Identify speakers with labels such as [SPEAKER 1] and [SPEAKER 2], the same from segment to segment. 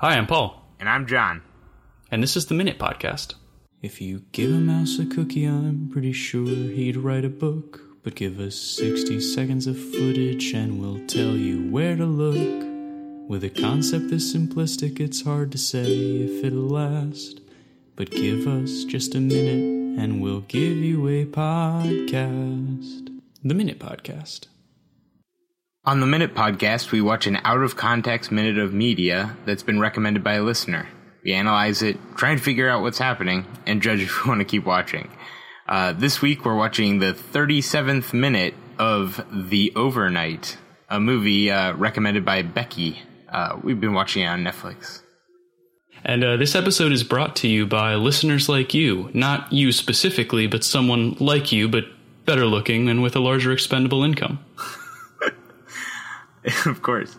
[SPEAKER 1] Hi, I'm Paul,
[SPEAKER 2] And I'm John.
[SPEAKER 1] and this is the Minute Podcast.
[SPEAKER 3] If you give a mouse a cookie, I'm pretty sure he'd write a book. But give us 60 seconds of footage and we'll tell you where to look. With a concept this simplistic, it's hard to say if it'll last. But give us just a minute and we'll give you a podcast.
[SPEAKER 1] The Minute Podcast.
[SPEAKER 2] On the Minute Podcast, we watch an out of context minute of media that's been recommended by a listener. We analyze it, try and figure out what's happening, and judge if we want to keep watching. Uh, this week, we're watching the 37th minute of The Overnight, a movie uh, recommended by Becky. Uh, we've been watching it on Netflix.
[SPEAKER 1] And uh, this episode is brought to you by listeners like you. Not you specifically, but someone like you, but better looking and with a larger expendable income.
[SPEAKER 2] of course.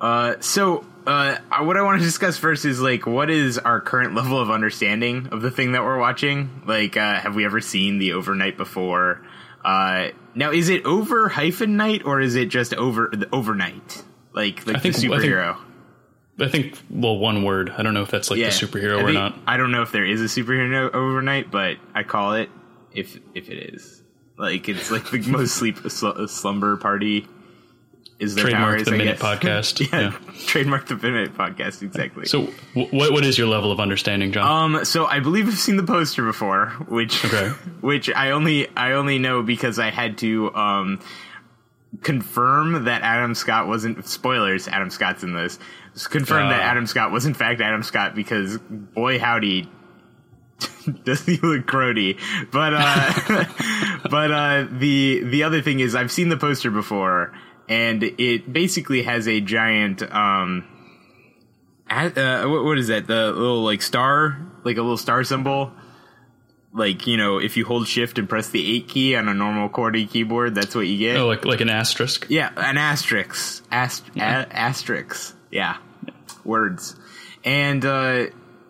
[SPEAKER 2] Uh, so, uh, what I want to discuss first is like, what is our current level of understanding of the thing that we're watching? Like, uh, have we ever seen the overnight before? Uh, now, is it over hyphen night or is it just over the overnight? Like, like
[SPEAKER 1] I think-
[SPEAKER 2] the
[SPEAKER 1] I think-
[SPEAKER 2] superhero?
[SPEAKER 1] I think, well, one word. I don't know if that's like the superhero
[SPEAKER 2] I
[SPEAKER 1] or not.
[SPEAKER 2] I don't know if there is a superhero overnight, but I call it if if it is. Like, it's like the most sleep sl- slumber party. Is their
[SPEAKER 1] Trademark
[SPEAKER 2] powers,
[SPEAKER 1] the
[SPEAKER 2] I
[SPEAKER 1] Minute
[SPEAKER 2] guess.
[SPEAKER 1] Podcast.
[SPEAKER 2] yeah,
[SPEAKER 1] Yeah.
[SPEAKER 2] trademark the minute podcast exactly.
[SPEAKER 1] So, what what is your level of understanding, John?
[SPEAKER 2] Um, so I believe I've seen the poster before, which
[SPEAKER 1] Okay.
[SPEAKER 2] which I only I only know because I had to um confirm that Adam Scott wasn't spoilers. Adam Scott's in this. Confirm that
[SPEAKER 1] Ah.
[SPEAKER 2] Adam Scott was in fact Adam Scott because boy howdy. Does he look grody? But uh, but uh, the the other thing is I've seen the poster before, and it basically has a giant um, uh, what, what is that? The little like star, like a little star symbol. Like you know, if you hold Shift and press the eight key on a normal QWERTY keyboard, that's what you get.
[SPEAKER 1] oh, like like an asterisk.
[SPEAKER 2] Yeah, an asterisk, Ast-
[SPEAKER 1] Yeah.
[SPEAKER 2] a- asterisk. Yeah, words, and uh,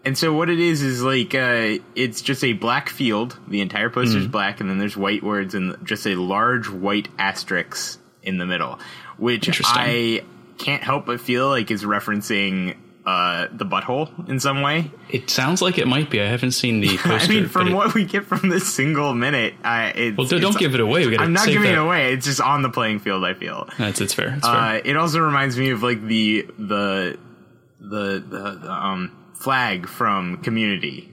[SPEAKER 2] and so what it is is like uh, it's just a black field. The entire poster's
[SPEAKER 1] Mm-hmm.
[SPEAKER 2] black, and then there's white words and just a large white asterisk in the middle, which I can't help but feel like is referencing uh, the butthole in some way.
[SPEAKER 1] It sounds like it might be. I haven't seen the poster.
[SPEAKER 2] I mean, from
[SPEAKER 1] it-
[SPEAKER 2] what we get from this single minute, I it's,
[SPEAKER 1] well, don't give it away. We
[SPEAKER 2] I'm not giving
[SPEAKER 1] that.
[SPEAKER 2] it away. It's just on the playing field. I feel.
[SPEAKER 1] That's it's fair. It's fair.
[SPEAKER 2] Uh, it also reminds me of like the the the the, the um flag from Community.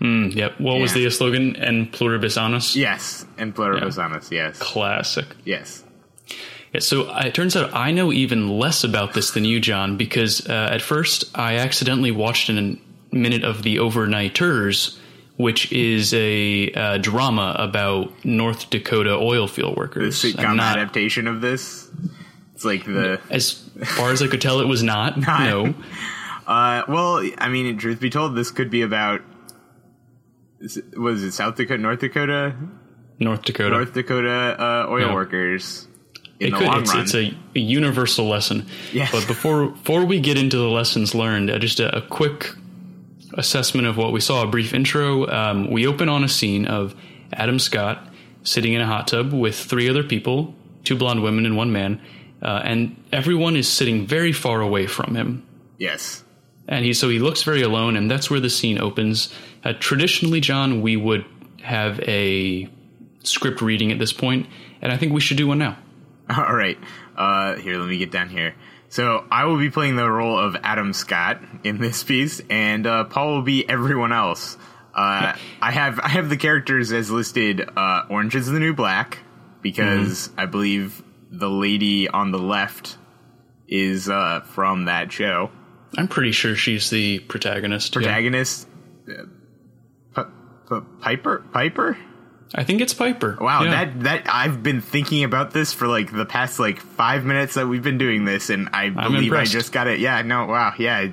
[SPEAKER 1] Mm, yep. What was the slogan? And pluribus anus.
[SPEAKER 2] Yes, and pluribus anus. Yes,
[SPEAKER 1] Classic.
[SPEAKER 2] yes.
[SPEAKER 1] Yeah, so uh, it turns out I know even less about this than you, John, because uh, at first I accidentally watched a minute of The Overnighters, which is a uh, drama about North Dakota oil field
[SPEAKER 2] The
[SPEAKER 1] workers.
[SPEAKER 2] sitcom
[SPEAKER 1] I'm not-
[SPEAKER 2] adaptation of this. It's like the
[SPEAKER 1] as far as I could tell, it was not.
[SPEAKER 2] Not.
[SPEAKER 1] No.
[SPEAKER 2] uh well, I mean, truth be told, this could be about. Was it South Dakota, North Dakota,
[SPEAKER 1] North Dakota.
[SPEAKER 2] North Dakota uh, oil
[SPEAKER 1] Yeah.
[SPEAKER 2] workers? In
[SPEAKER 1] it could.
[SPEAKER 2] long
[SPEAKER 1] It's,
[SPEAKER 2] run.
[SPEAKER 1] it's a, a universal lesson.
[SPEAKER 2] Yes.
[SPEAKER 1] But before before we get into the lessons learned, uh, just a, a quick assessment of what we saw. A brief intro. Um, we open on a scene of Adam Scott sitting in a hot tub with three other people, two blonde women and one man, uh, and everyone is sitting very far away from him.
[SPEAKER 2] yes.
[SPEAKER 1] And he so he looks very alone, and that's where the scene opens. Uh, traditionally, John, we would have a script reading at this point, and I think we should do one now.
[SPEAKER 2] All right. Uh, here, let me get down here. So I will be playing the role of Adam Scott in this piece, and uh, Paul will be everyone else. Uh, I have I have the characters as listed. Uh, Orange is the New Black because I believe the lady on the left is uh, from that show.
[SPEAKER 1] I'm pretty sure she's the protagonist.
[SPEAKER 2] Protagonist. Uh, P- P- Piper. Piper.
[SPEAKER 1] I think it's Piper.
[SPEAKER 2] Wow,
[SPEAKER 1] Yeah.
[SPEAKER 2] that that I've been thinking about this for like the past like five minutes that we've been doing this, and I believe. I just got it. Yeah, no, wow, yeah.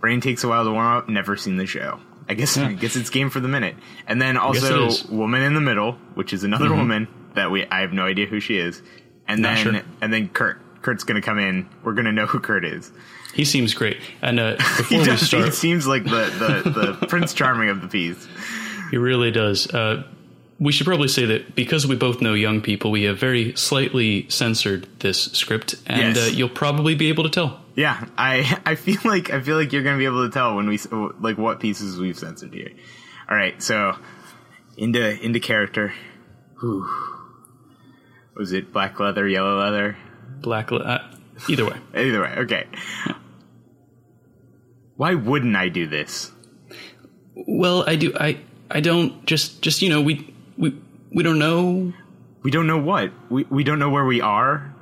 [SPEAKER 2] Brain takes a while to warm up. Never seen the show. I guess I guess it's game for the minute. And then also.
[SPEAKER 1] Mm-hmm.
[SPEAKER 2] woman in the middle, which is another woman that we I have no idea who she is. And
[SPEAKER 1] Not
[SPEAKER 2] then
[SPEAKER 1] sure.
[SPEAKER 2] and then Kurt. Kurt's gonna come in. We're gonna know who Kurt is.
[SPEAKER 1] he seems great. And uh,
[SPEAKER 2] He
[SPEAKER 1] before we
[SPEAKER 2] does. He
[SPEAKER 1] start,
[SPEAKER 2] seems like the the, the Prince Charming of the piece.
[SPEAKER 1] he really does. Uh, we should probably say that because we both know young people, we have very slightly censored this script, and
[SPEAKER 2] Yes.
[SPEAKER 1] uh, you'll probably be able to tell.
[SPEAKER 2] Yeah, I I feel like I feel like you're gonna be able to tell when we like what pieces we've censored here. All right, so into into character. Whew. Was it black leather, yellow leather?
[SPEAKER 1] Black. le- Uh, either way.
[SPEAKER 2] Either way, okay. Why wouldn't I do this?
[SPEAKER 1] Well, I do. I I don't just just you know we we we don't know.
[SPEAKER 2] We don't know what. We we don't know where we are.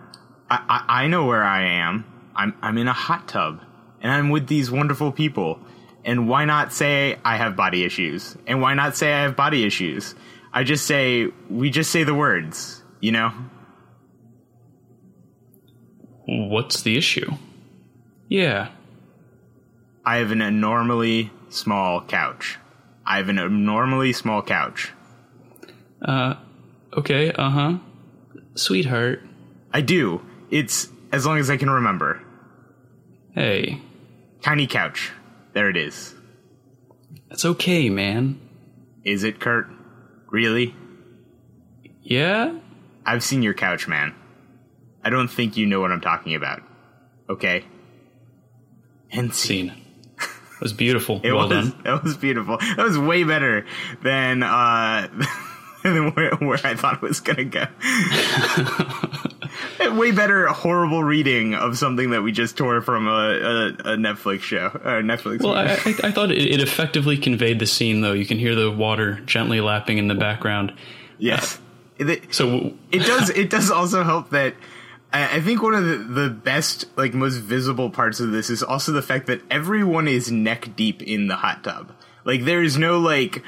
[SPEAKER 2] I, I I know where I am. I'm I'm in a hot tub and I'm with these wonderful people. And why not say I have body issues? And why not say I have body issues? I just say we just say the words, you know?
[SPEAKER 1] What's the issue? Yeah.
[SPEAKER 2] I have an abnormally small couch. I have an abnormally small couch.
[SPEAKER 1] Uh. Okay. Uh huh. Sweetheart.
[SPEAKER 2] I do. It's as long as I can remember.
[SPEAKER 1] Hey.
[SPEAKER 2] Tiny couch. There it is.
[SPEAKER 1] That's okay, man.
[SPEAKER 2] Is it, Kurt? Really?
[SPEAKER 1] Yeah.
[SPEAKER 2] I've seen your couch, man. I don't think you know what I'm talking about. Okay? And
[SPEAKER 1] Scene. It was beautiful.
[SPEAKER 2] It
[SPEAKER 1] well
[SPEAKER 2] was
[SPEAKER 1] done.
[SPEAKER 2] that was beautiful. That was way better than uh than where, where I thought it was gonna go. way better horrible reading of something that we just tore from a, a, a Netflix show. Or Netflix
[SPEAKER 1] Well. I, I, thought it, it effectively conveyed the scene, though. You can hear the water gently lapping in the background.
[SPEAKER 2] yes. Uh, it-
[SPEAKER 1] So
[SPEAKER 2] it does it does also help that I I think one of the, the best, like most visible parts of this is also the fact that everyone is neck deep in the hot tub. Like there is no like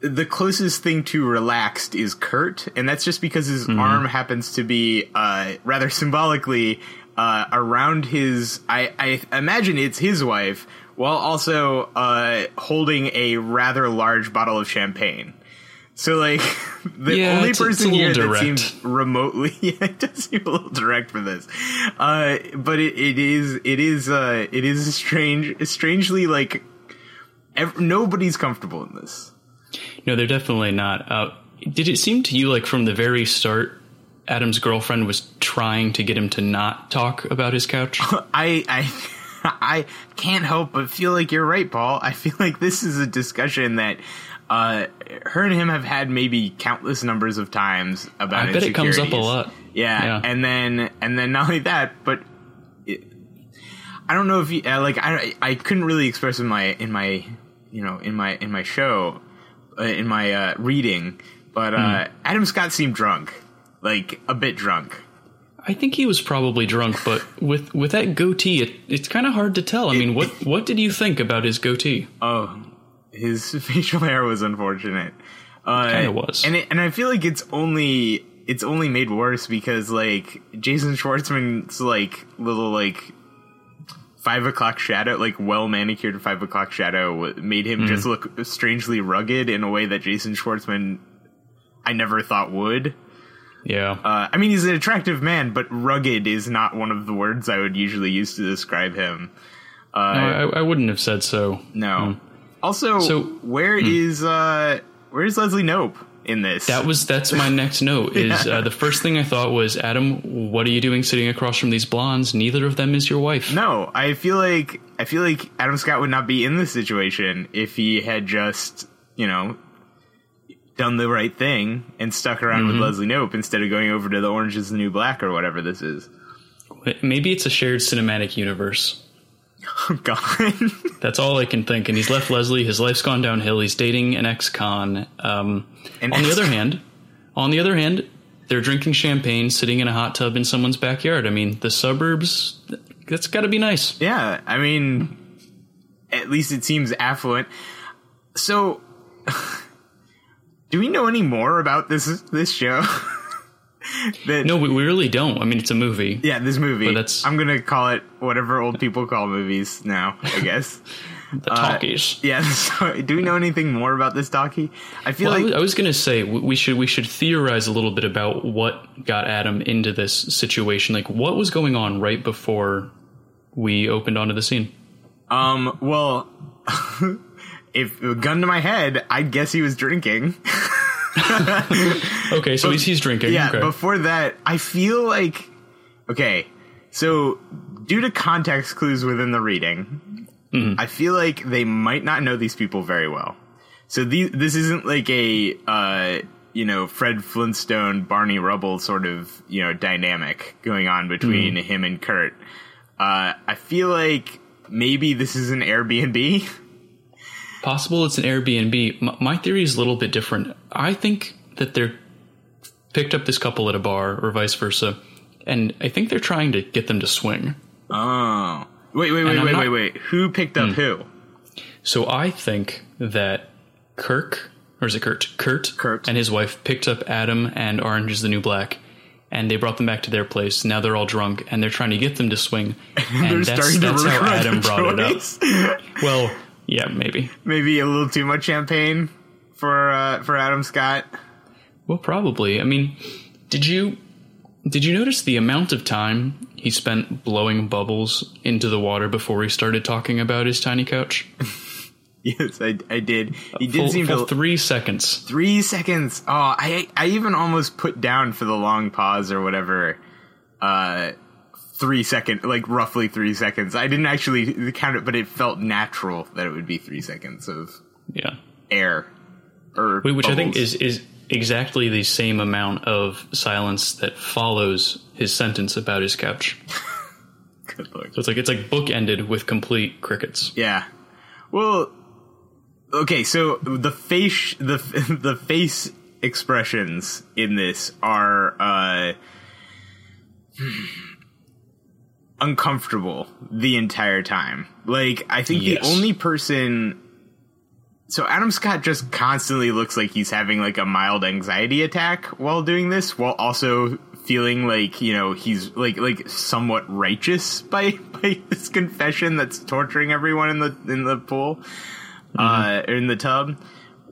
[SPEAKER 2] the closest thing to relaxed is Kurt, and that's just because his arm happens to be uh, rather symbolically uh, around his. I, I imagine it's his wife, while also uh, holding a rather large bottle of champagne. So like the
[SPEAKER 1] Yeah,
[SPEAKER 2] only
[SPEAKER 1] it's- it's
[SPEAKER 2] person here
[SPEAKER 1] little
[SPEAKER 2] that seems remotely yeah, it does seem a little direct for this uh but it, it is it is uh it is strange strangely like ev- nobody's comfortable in this
[SPEAKER 1] no, they're definitely not. Uh, did it seem to you like from the very start, Adam's girlfriend was trying to get him to not talk about his couch?
[SPEAKER 2] i i i can't help but feel like you're right paul i feel like this is a discussion that uh her and him have had maybe countless numbers of times about
[SPEAKER 1] I bet it comes up a lot.
[SPEAKER 2] Yeah,
[SPEAKER 1] Yeah.
[SPEAKER 2] and then and then not only that, but it, I don't know if you uh, like I I couldn't really express in my in my you know in my in my show uh, in my uh, reading, but uh,
[SPEAKER 1] Hmm.
[SPEAKER 2] Adam Scott seemed drunk, like a bit drunk.
[SPEAKER 1] I think he was probably drunk, but with with that goatee, it, it's kind of hard to tell. I mean, what what did you think about his goatee?
[SPEAKER 2] Oh, his facial hair was unfortunate. Uh,
[SPEAKER 1] Kinda was.
[SPEAKER 2] and it, and I feel like it's only it's only made worse because like Jason Schwartzman's like little like five o'clock shadow, like well manicured five o'clock shadow, made him just
[SPEAKER 1] Mm-hmm.
[SPEAKER 2] look strangely rugged in a way that Jason Schwartzman I never thought would.
[SPEAKER 1] Yeah,
[SPEAKER 2] Uh, I mean, he's an attractive man, but rugged is not one of the words I would usually use to describe him. Uh,
[SPEAKER 1] I, I wouldn't have said so.
[SPEAKER 2] no. Also,
[SPEAKER 1] So-
[SPEAKER 2] where is uh where is Leslie Knope in this?
[SPEAKER 1] That was that's my next note. Is uh, the first thing I thought was Adam, what are you doing sitting across from these blondes? Neither of them is your wife.
[SPEAKER 2] no, I feel like I feel like Adam Scott would not be in this situation if he had just you know done the right thing and stuck around
[SPEAKER 1] Mm-hmm.
[SPEAKER 2] with Leslie Knope instead of going over to the Orange is the New Black or whatever this is.
[SPEAKER 1] Maybe it's a shared cinematic universe.
[SPEAKER 2] Oh God.
[SPEAKER 1] That's all I can think. And he's left Leslie. His life's gone downhill. He's dating an ex-con. Um,
[SPEAKER 2] An
[SPEAKER 1] on the other hand, on the other hand, they're drinking champagne, sitting in a hot tub in someone's backyard. I mean, the suburbs. That's got to be nice.
[SPEAKER 2] Yeah, I mean, at least it seems affluent. So, do we know any more about this this show? that,
[SPEAKER 1] No, we, we really don't. I mean, it's a movie.
[SPEAKER 2] yeah, this movie.
[SPEAKER 1] But that's-
[SPEAKER 2] I'm gonna call it whatever old people call movies now. I guess.
[SPEAKER 1] The talkies.
[SPEAKER 2] yeah. So, do we know anything more about this docky? I feel
[SPEAKER 1] Well, I
[SPEAKER 2] like
[SPEAKER 1] was, I was going to say we we should we should theorize a little bit about what got Adam into this situation. Like, what was going on right before we opened onto the scene?
[SPEAKER 2] um. Well, if gun to my head, I'd guess he was drinking.
[SPEAKER 1] Okay, so he's, he's drinking.
[SPEAKER 2] Yeah,
[SPEAKER 1] okay.
[SPEAKER 2] before that, I feel like okay. so due to context clues within the reading, I feel like they might not know these people very well. So these, this isn't like a uh, you know Fred Flintstone, Barney Rubble sort of you know dynamic going on between him and Kurt. Uh, I feel like maybe this is an Airbnb.
[SPEAKER 1] Possible it's an Airbnb. M- my theory is a little bit different. I think that they're picked up this couple at a bar or vice versa, and I think they're trying to get them to swing.
[SPEAKER 2] Oh, wait, wait, wait, wait,
[SPEAKER 1] not-
[SPEAKER 2] wait, wait. Who picked up hmm. who?
[SPEAKER 1] So I think that Kirk, or is it Kurt? Kurt,
[SPEAKER 2] Kurt.
[SPEAKER 1] and his wife picked up Adam and Orange is the New Black, and they brought them back to their place. Now they're all drunk, and they're trying to get them to swing.
[SPEAKER 2] They're
[SPEAKER 1] And that's,
[SPEAKER 2] starting to
[SPEAKER 1] that's how Adam brought it up. Well, yeah, maybe.
[SPEAKER 2] Maybe a little too much champagne for uh, for Adam Scott.
[SPEAKER 1] Well, probably. I mean, did you did you notice the amount of time he spent blowing bubbles into the water before he started talking about his tiny couch?
[SPEAKER 2] Yes, I, I did. He did
[SPEAKER 1] Full,
[SPEAKER 2] seem
[SPEAKER 1] full
[SPEAKER 2] to
[SPEAKER 1] three seconds.
[SPEAKER 2] three seconds. Oh, I I even almost put down for the long pause or whatever. Uh, three second, like roughly three seconds. I didn't actually count it, but it felt natural that it would be three seconds of
[SPEAKER 1] Yeah.
[SPEAKER 2] air. Or
[SPEAKER 1] Which I think is is exactly the same amount of silence that follows his sentence about his couch.
[SPEAKER 2] Good lord.
[SPEAKER 1] So it's like it's like bookended with complete crickets.
[SPEAKER 2] Yeah. Well, okay. So the face, the the face expressions in this are uh, uncomfortable the entire time. Like, I think
[SPEAKER 1] Yes.
[SPEAKER 2] the only person. So Adam Scott just constantly looks like he's having like a mild anxiety attack while doing this, while also feeling like you know he's like like somewhat righteous by by this confession that's torturing everyone in the in the pool, uh, in the tub.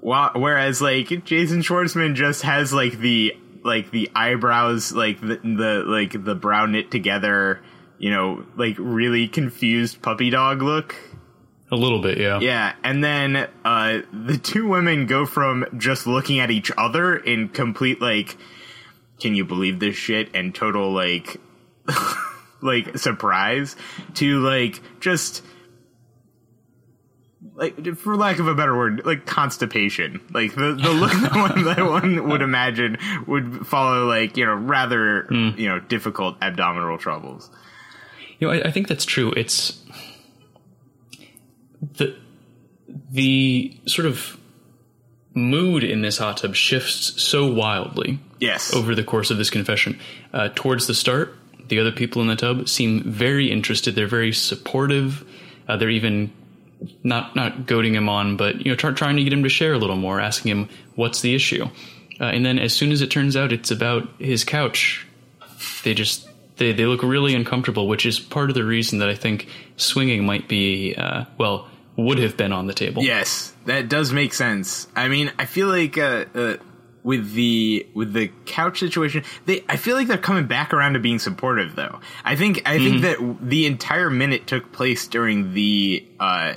[SPEAKER 2] While, whereas like Jason Schwartzman just has like the like the eyebrows like the, the like the brow knit together, you know, like really confused puppy dog look.
[SPEAKER 1] A little bit, yeah.
[SPEAKER 2] Yeah, and then uh, the two women go from just looking at each other in complete like, can you believe this shit, and total like, like surprise to like just like for lack of a better word, like constipation. Like the the look that one that one would imagine would follow like you know rather you know difficult abdominal troubles.
[SPEAKER 1] You know, I, I think that's true. It's the the sort of mood in this hot tub shifts so wildly
[SPEAKER 2] Yes.
[SPEAKER 1] over the course of this confession. Uh, towards the start, the other people in the tub seem very interested. They're very supportive. Uh, they're even not not goading him on, but you know, try, trying to get him to share a little more, asking him what's the issue. Uh, and then, as soon as it turns out it's about his couch, they just they, they look really uncomfortable, which is part of the reason that I think swinging might be uh, well would have been on the table.
[SPEAKER 2] Yes, that does make sense. I mean, I feel like uh, uh, with the with the couch situation, they I feel like they're coming back around to being supportive, though. I think I think that the entire minute took place during the uh,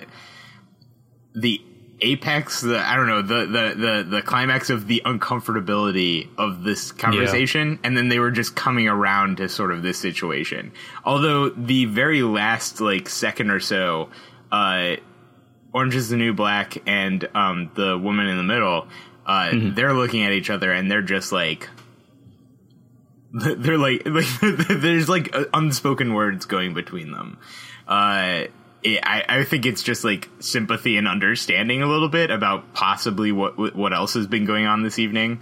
[SPEAKER 2] the apex, the I don't know, the the the the climax of the uncomfortability of this conversation, and then they were just coming around to sort of this situation. Although the very last like second or so. Uh, Orange is the New Black and um, the woman in the middle, uh, they're looking at each other and they're just like, they're like, like there's like uh, unspoken words going between them. Uh, it, I, I think it's just like sympathy and understanding a little bit about possibly what what else has been going on this evening.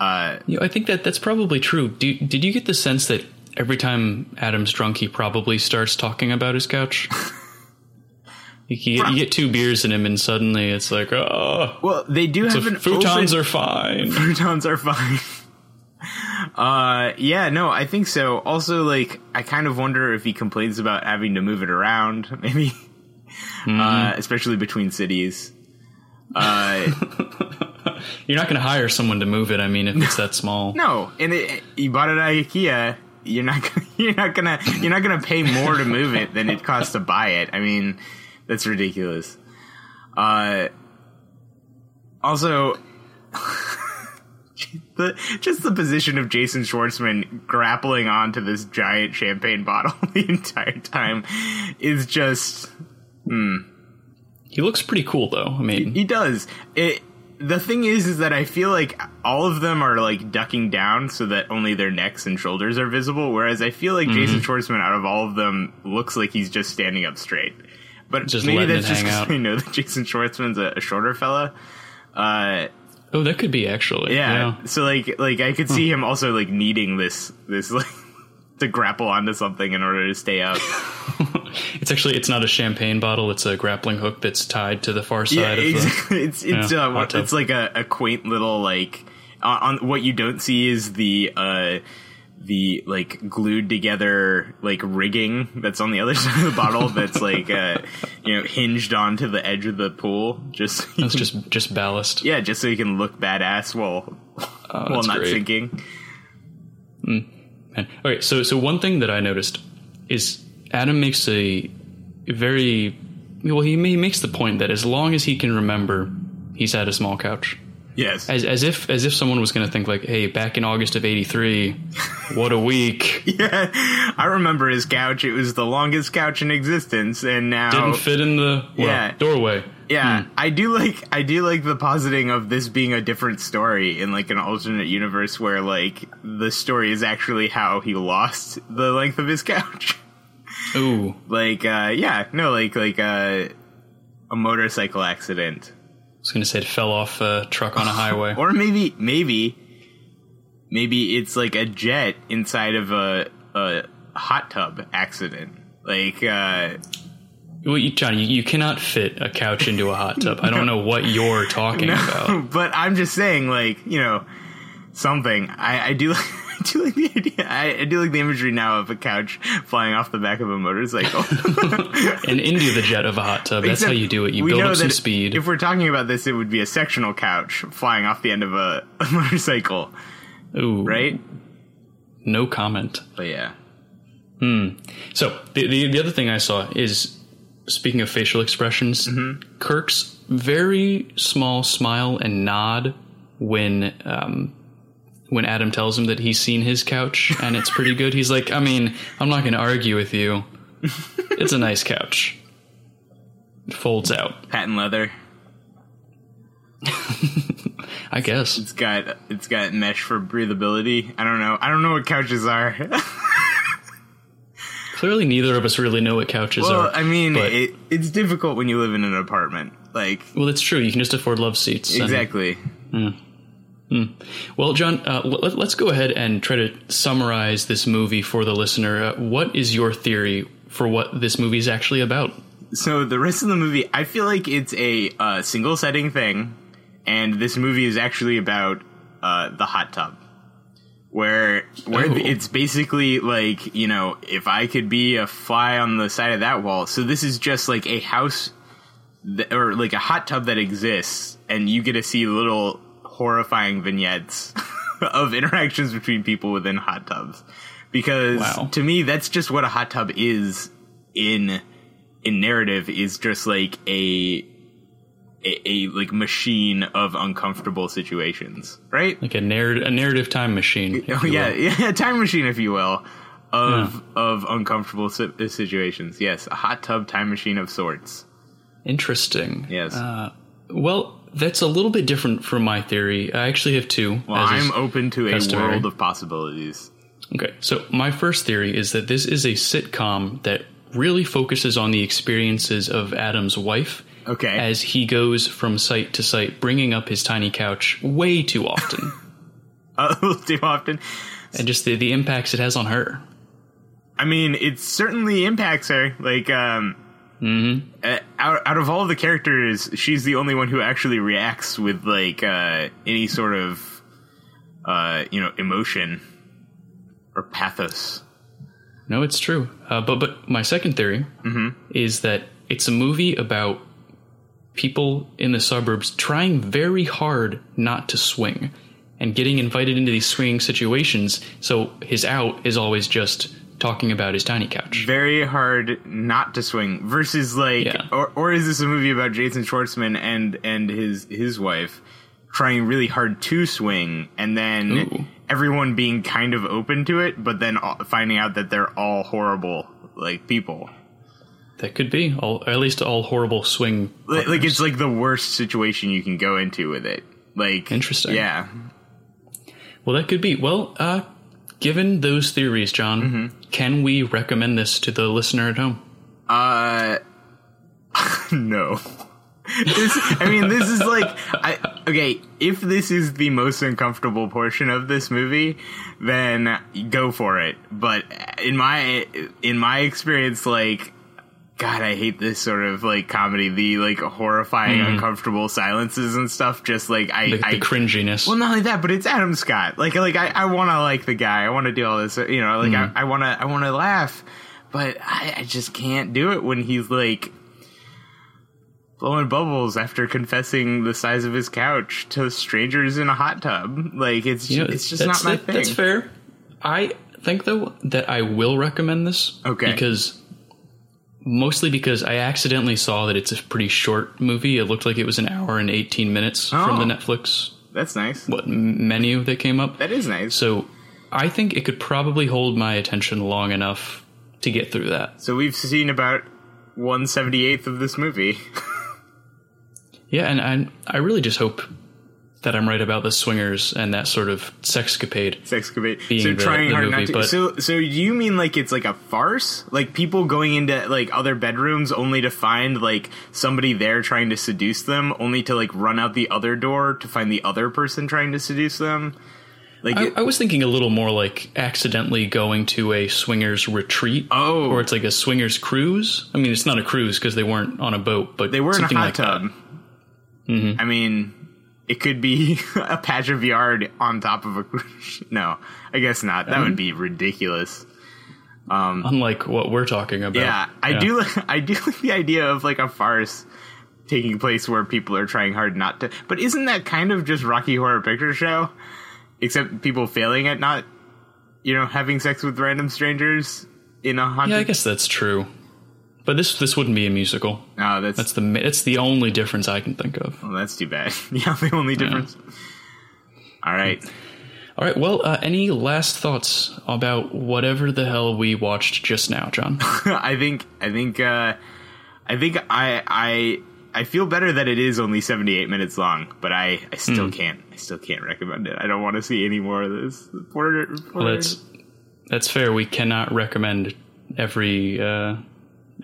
[SPEAKER 2] Uh,
[SPEAKER 1] You know, I think that that's probably true. Do, did you get the sense that every time Adam's drunk, he probably starts talking about his couch? you, get, you get two beers in him, and suddenly it's like, oh,
[SPEAKER 2] well, they do have an
[SPEAKER 1] futons
[SPEAKER 2] open-
[SPEAKER 1] are fine.
[SPEAKER 2] Futons are fine. Uh, yeah, no, I think so. Also, like, I kind of wonder if he complains about having to move it around, maybe, uh, especially between cities. Uh,
[SPEAKER 1] You're not going to hire someone to move it. I mean, if it's that small.
[SPEAKER 2] no, and it, you bought it at IKEA. You're not, gonna, you're not gonna, you're not gonna pay more to move it than it costs to buy it. I mean, that's ridiculous. Uh, also, the just the position of Jason Schwartzman grappling onto this giant champagne bottle the entire time is just
[SPEAKER 1] He looks pretty cool though. I mean,
[SPEAKER 2] he does it. The thing is, is that I feel like all of them are like ducking down so that only their necks and shoulders are visible. Whereas I feel like Jason
[SPEAKER 1] Mm-hmm.
[SPEAKER 2] Schwartzman, out of all of them, looks like he's just standing up straight. But
[SPEAKER 1] Just
[SPEAKER 2] maybe that's just
[SPEAKER 1] because.
[SPEAKER 2] I know that Jason Schwartzman's a, a shorter fella. Uh,
[SPEAKER 1] oh, that could be actually.
[SPEAKER 2] yeah. So like like I could see him also like needing this this like to grapple onto something in order to stay up.
[SPEAKER 1] It's actually it's not a champagne bottle. It's a grappling hook that's tied to the far side
[SPEAKER 2] yeah,
[SPEAKER 1] of the.
[SPEAKER 2] exactly. It's it's
[SPEAKER 1] Yeah,
[SPEAKER 2] uh, it's like a, a quaint little like uh, on what you don't see is the uh the like glued together like rigging that's on the other side of the bottle that's like uh you know hinged onto the edge of the pool just so
[SPEAKER 1] It's
[SPEAKER 2] can-
[SPEAKER 1] just just ballast.
[SPEAKER 2] yeah just so you can look badass while while
[SPEAKER 1] that's
[SPEAKER 2] not
[SPEAKER 1] great.
[SPEAKER 2] sinking
[SPEAKER 1] Man. Okay, so so one thing that I noticed is Adam makes a very well. He he makes the point that as long as he can remember, he's had a small couch.
[SPEAKER 2] Yes
[SPEAKER 1] As as if as if someone was going to think like, hey, back in August of '83, what a week.
[SPEAKER 2] yeah I remember his couch it was the longest couch in existence and now
[SPEAKER 1] Didn't fit in the well,
[SPEAKER 2] Yeah.
[SPEAKER 1] doorway.
[SPEAKER 2] Yeah, I do like I do like the positing of this being a different story in like an alternate universe where like the story is actually how he lost the length of his couch.
[SPEAKER 1] Ooh,
[SPEAKER 2] like uh yeah, no like like uh, a motorcycle accident.
[SPEAKER 1] I was going to say it fell off a truck on a highway.
[SPEAKER 2] Or maybe maybe maybe it's like a jet inside of a a hot tub accident. Like uh
[SPEAKER 1] well, you, John, you, you cannot fit a couch into a hot tub. I don't know what you're talking about.
[SPEAKER 2] but I'm just saying, like you know, something. I, I do. Do like the idea. I, I do like the imagery now of a couch flying off the back of a motorcycle.
[SPEAKER 1] And into the jet of a hot tub. That's how you do it. You build up some speed.
[SPEAKER 2] If we're talking about this, it would be a sectional couch flying off the end of a, a motorcycle,
[SPEAKER 1] Ooh,
[SPEAKER 2] right?
[SPEAKER 1] No comment.
[SPEAKER 2] But yeah, Hmm.
[SPEAKER 1] So the, the the other thing I saw is speaking of facial expressions,
[SPEAKER 2] Mm-hmm.
[SPEAKER 1] Kirk's very small smile and nod when um, when Adam tells him that he's seen his couch and it's pretty good. He's like, I mean, I'm not going to argue with you. It's a nice couch. It folds out,
[SPEAKER 2] patent leather.
[SPEAKER 1] I guess.
[SPEAKER 2] It's got it's got mesh for breathability. I don't know. I don't know what couches are.
[SPEAKER 1] Clearly, neither of us really know what couches
[SPEAKER 2] well,
[SPEAKER 1] are.
[SPEAKER 2] I mean, it, it's difficult when you live in an apartment. Like
[SPEAKER 1] well, it's true. You can just afford love seats. Exactly. And-
[SPEAKER 2] exactly.
[SPEAKER 1] Well, John, uh, let, us go ahead and try to summarize this movie for the listener. Uh, what is your theory for what this movie is actually about?
[SPEAKER 2] So the rest of the movie, I feel like it's a uh, single setting thing, and this movie is actually about uh, the hot tub, where where
[SPEAKER 1] Oh.
[SPEAKER 2] it's basically like you know if I could be a fly on the side of that wall. So this is just like a house that, or like a hot tub that exists, and you get to see little horrifying vignettes of interactions between people within hot tubs. Because
[SPEAKER 1] Wow.
[SPEAKER 2] to me, that's just what a hot tub is in in narrative is just like a, a a like machine of uncomfortable situations, right?
[SPEAKER 1] Like a, narr- a narrative time machine.
[SPEAKER 2] Oh yeah,
[SPEAKER 1] will.
[SPEAKER 2] yeah, a time machine, if you will, of of uncomfortable si- situations. Yes, a hot tub time machine of sorts.
[SPEAKER 1] Interesting.
[SPEAKER 2] Yes.
[SPEAKER 1] Uh, well, that's a little bit different from my theory. I actually have two.
[SPEAKER 2] Well, I'm open to a world of possibilities.
[SPEAKER 1] Okay, so my first theory is that this is a sitcom that really focuses on the experiences of Adam's wife
[SPEAKER 2] Okay.
[SPEAKER 1] as he goes from site to site, bringing up his tiny couch way too often,
[SPEAKER 2] a little too often.
[SPEAKER 1] and just the, the impacts it has on her.
[SPEAKER 2] I mean, it certainly impacts her. Like, um,
[SPEAKER 1] Mm-hmm.
[SPEAKER 2] uh, out out of all the characters, she's the only one who actually reacts with like uh, any sort of, uh, you know, emotion or pathos.
[SPEAKER 1] No, it's true. Uh, but but my second theory is that it's a movie about people in the suburbs trying very hard not to swing and getting invited into these swinging situations. So his out is always just talking about his tiny couch.
[SPEAKER 2] Very hard not to swing. Versus like,
[SPEAKER 1] Yeah.
[SPEAKER 2] or or is this a movie about Jason Schwartzman and and his his wife, trying really hard to swing, and then
[SPEAKER 1] Ooh.
[SPEAKER 2] everyone being kind of open to it, but then finding out that they're all horrible like people.
[SPEAKER 1] That could be, all, at least all horrible swing.
[SPEAKER 2] Like, like it's like the worst situation you can go into with it. Like
[SPEAKER 1] Interesting.
[SPEAKER 2] Yeah.
[SPEAKER 1] Well, that could be. Well, uh, given those theories, John,
[SPEAKER 2] Mm-hmm.
[SPEAKER 1] can we recommend this to the listener at home?
[SPEAKER 2] Uh, no. this, I mean, this is like, I, okay, if this is the most uncomfortable portion of this movie, then go for it. But in my, in my experience, like, God, I hate this sort of like comedy, the like horrifying, uncomfortable silences and stuff. Just like I,
[SPEAKER 1] The,
[SPEAKER 2] I
[SPEAKER 1] the cringiness.
[SPEAKER 2] well, not only that, but it's Adam Scott. Like, like I, I want to like the guy. I want to do all this. You know, like
[SPEAKER 1] Mm-hmm.
[SPEAKER 2] I, I want to, I want to laugh, but I, I just can't do it when he's like blowing bubbles after confessing the size of his couch to strangers in a hot tub. Like, it's,
[SPEAKER 1] You know,
[SPEAKER 2] it's just not my
[SPEAKER 1] that-
[SPEAKER 2] thing.
[SPEAKER 1] That's fair. I think though that I will recommend this.
[SPEAKER 2] Okay.
[SPEAKER 1] Because mostly because I accidentally saw that it's a pretty short movie. It looked like it was an hour and eighteen minutes from
[SPEAKER 2] Oh.
[SPEAKER 1] the Netflix
[SPEAKER 2] That's nice.
[SPEAKER 1] what menu that came up.
[SPEAKER 2] That is nice.
[SPEAKER 1] So I think it could probably hold my attention long enough to get through that.
[SPEAKER 2] So we've seen about one seventy eighth of this movie.
[SPEAKER 1] Yeah, and I I really just hope that I'm right about the swingers and that sort of sexcapade.
[SPEAKER 2] Sexcavate.
[SPEAKER 1] Being
[SPEAKER 2] So trying
[SPEAKER 1] the
[SPEAKER 2] hard
[SPEAKER 1] movie,
[SPEAKER 2] not to. So, so you mean like it's like a farce? Like people going into like other bedrooms only to find like somebody there trying to seduce them, only to like run out the other door to find the other person trying to seduce them. Like,
[SPEAKER 1] I,
[SPEAKER 2] it,
[SPEAKER 1] I was thinking a little more like accidentally going to a swingers retreat.
[SPEAKER 2] Oh.
[SPEAKER 1] Or it's like a swingers cruise. I mean, it's not a cruise because they weren't on a boat, but
[SPEAKER 2] they were in a hot
[SPEAKER 1] like
[SPEAKER 2] tub.
[SPEAKER 1] Mm-hmm.
[SPEAKER 2] I mean, it could be a patch of yard on top of a. no, I guess not. That would be ridiculous.
[SPEAKER 1] Um, Unlike what we're talking about.
[SPEAKER 2] Yeah, I do. I do like the idea of like a farce taking place where people are trying hard not to. But isn't that kind of just Rocky Horror Picture Show? Except people failing at not, you know, having sex with random strangers in a haunted.
[SPEAKER 1] Yeah, I guess that's true. But this this wouldn't be a musical.
[SPEAKER 2] No, that's
[SPEAKER 1] That's the it's the only difference I can think of.
[SPEAKER 2] well, that's too bad. yeah, the only difference. All right.
[SPEAKER 1] All right. Well, uh, any last thoughts about whatever the hell we watched just now, John?
[SPEAKER 2] I think. I think. uh I think. I. I. I feel better that it is only 78 minutes long, but I, I still can't I still can't recommend it. I don't want to see any more of this. Poor, poor,
[SPEAKER 1] Well, that's that's fair. We cannot recommend every uh,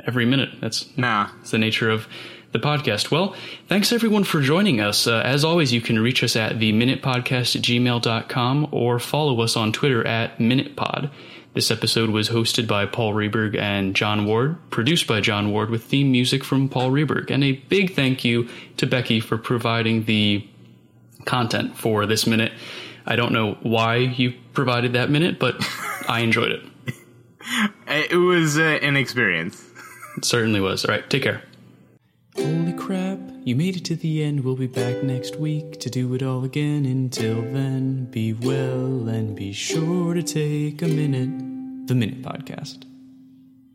[SPEAKER 1] every minute. That's
[SPEAKER 2] nah.
[SPEAKER 1] It's the nature of the podcast. Well, thanks everyone for joining us. Uh, as always, you can reach us at the minutepodcast at gmail.com or follow us on Twitter at minutepod. This episode was hosted by Paul Reberg and John Ward, produced by John Ward with theme music from Paul Reberg. And a big thank you to Becky for providing the content for this minute. I don't know why you provided that minute, but I enjoyed it.
[SPEAKER 2] It was uh, an experience.
[SPEAKER 1] It certainly was. All right, take care.
[SPEAKER 3] Holy crap, you made it to the end. We'll be back next week to do it all again. Until then, be well and be sure to take a minute. The Minute Podcast.